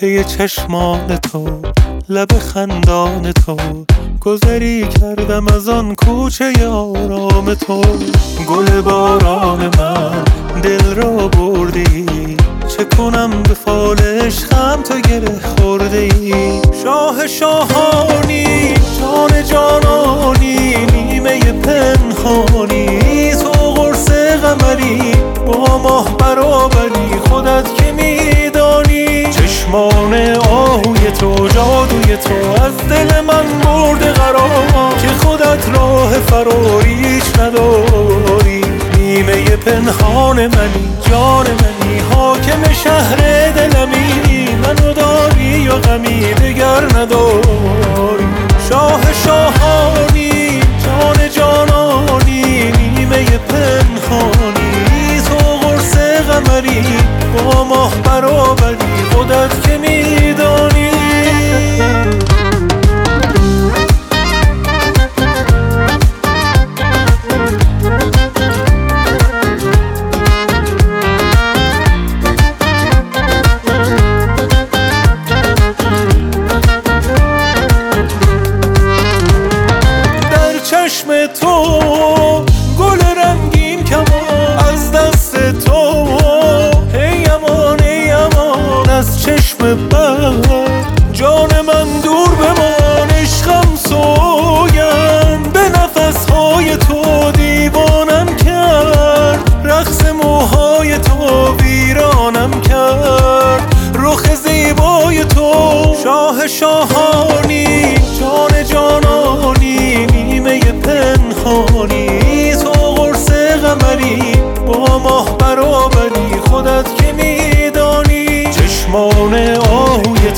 پی چشمان تو لب خندان تو گذری کردم از آن کوچه آرام تو. گل باران من دل را بردی چه کنم به فال عشقم تو گره خورده ای شاه شاهانی جان جانانی نیمه پنهانی. تو قرص قمری با ماه برابری. خودت که میدانی چشمان آهوی تو جادوی تو. از دل من برده قرار که خودت راه فراریش نداری. نیمه پنهان منی جان منی حاکم شهر دلمی. منو قمری با ماه برابری خودت که میدانی. چشم تو چشم بد جان من دور بمان عشقم سوگند. به نفس های تو دیوانم کرد. رقص موهای تو ویرانم کرد. رخ زیبای تو شاه شاهانی جان جانانی نیمه پنهانی. تو قرص قمری با ماه برابری خودت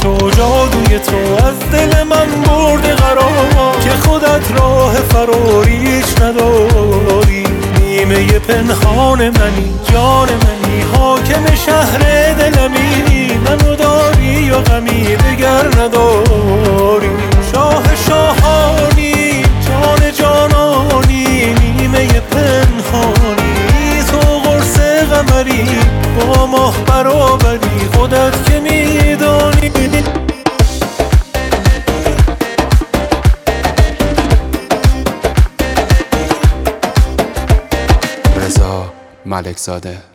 تو جادوی تو از دل من برده قرار که خودت راه فراریش نداری. نیمه پنهان منی جان منی حاکم شهر دلمی. منو داری و غمی دگر نداری. شاه شاهانی جان جانانی. نیمه پنهانی تو قرص قمری. با ماه برابری خودت که میدانی ملکزاده.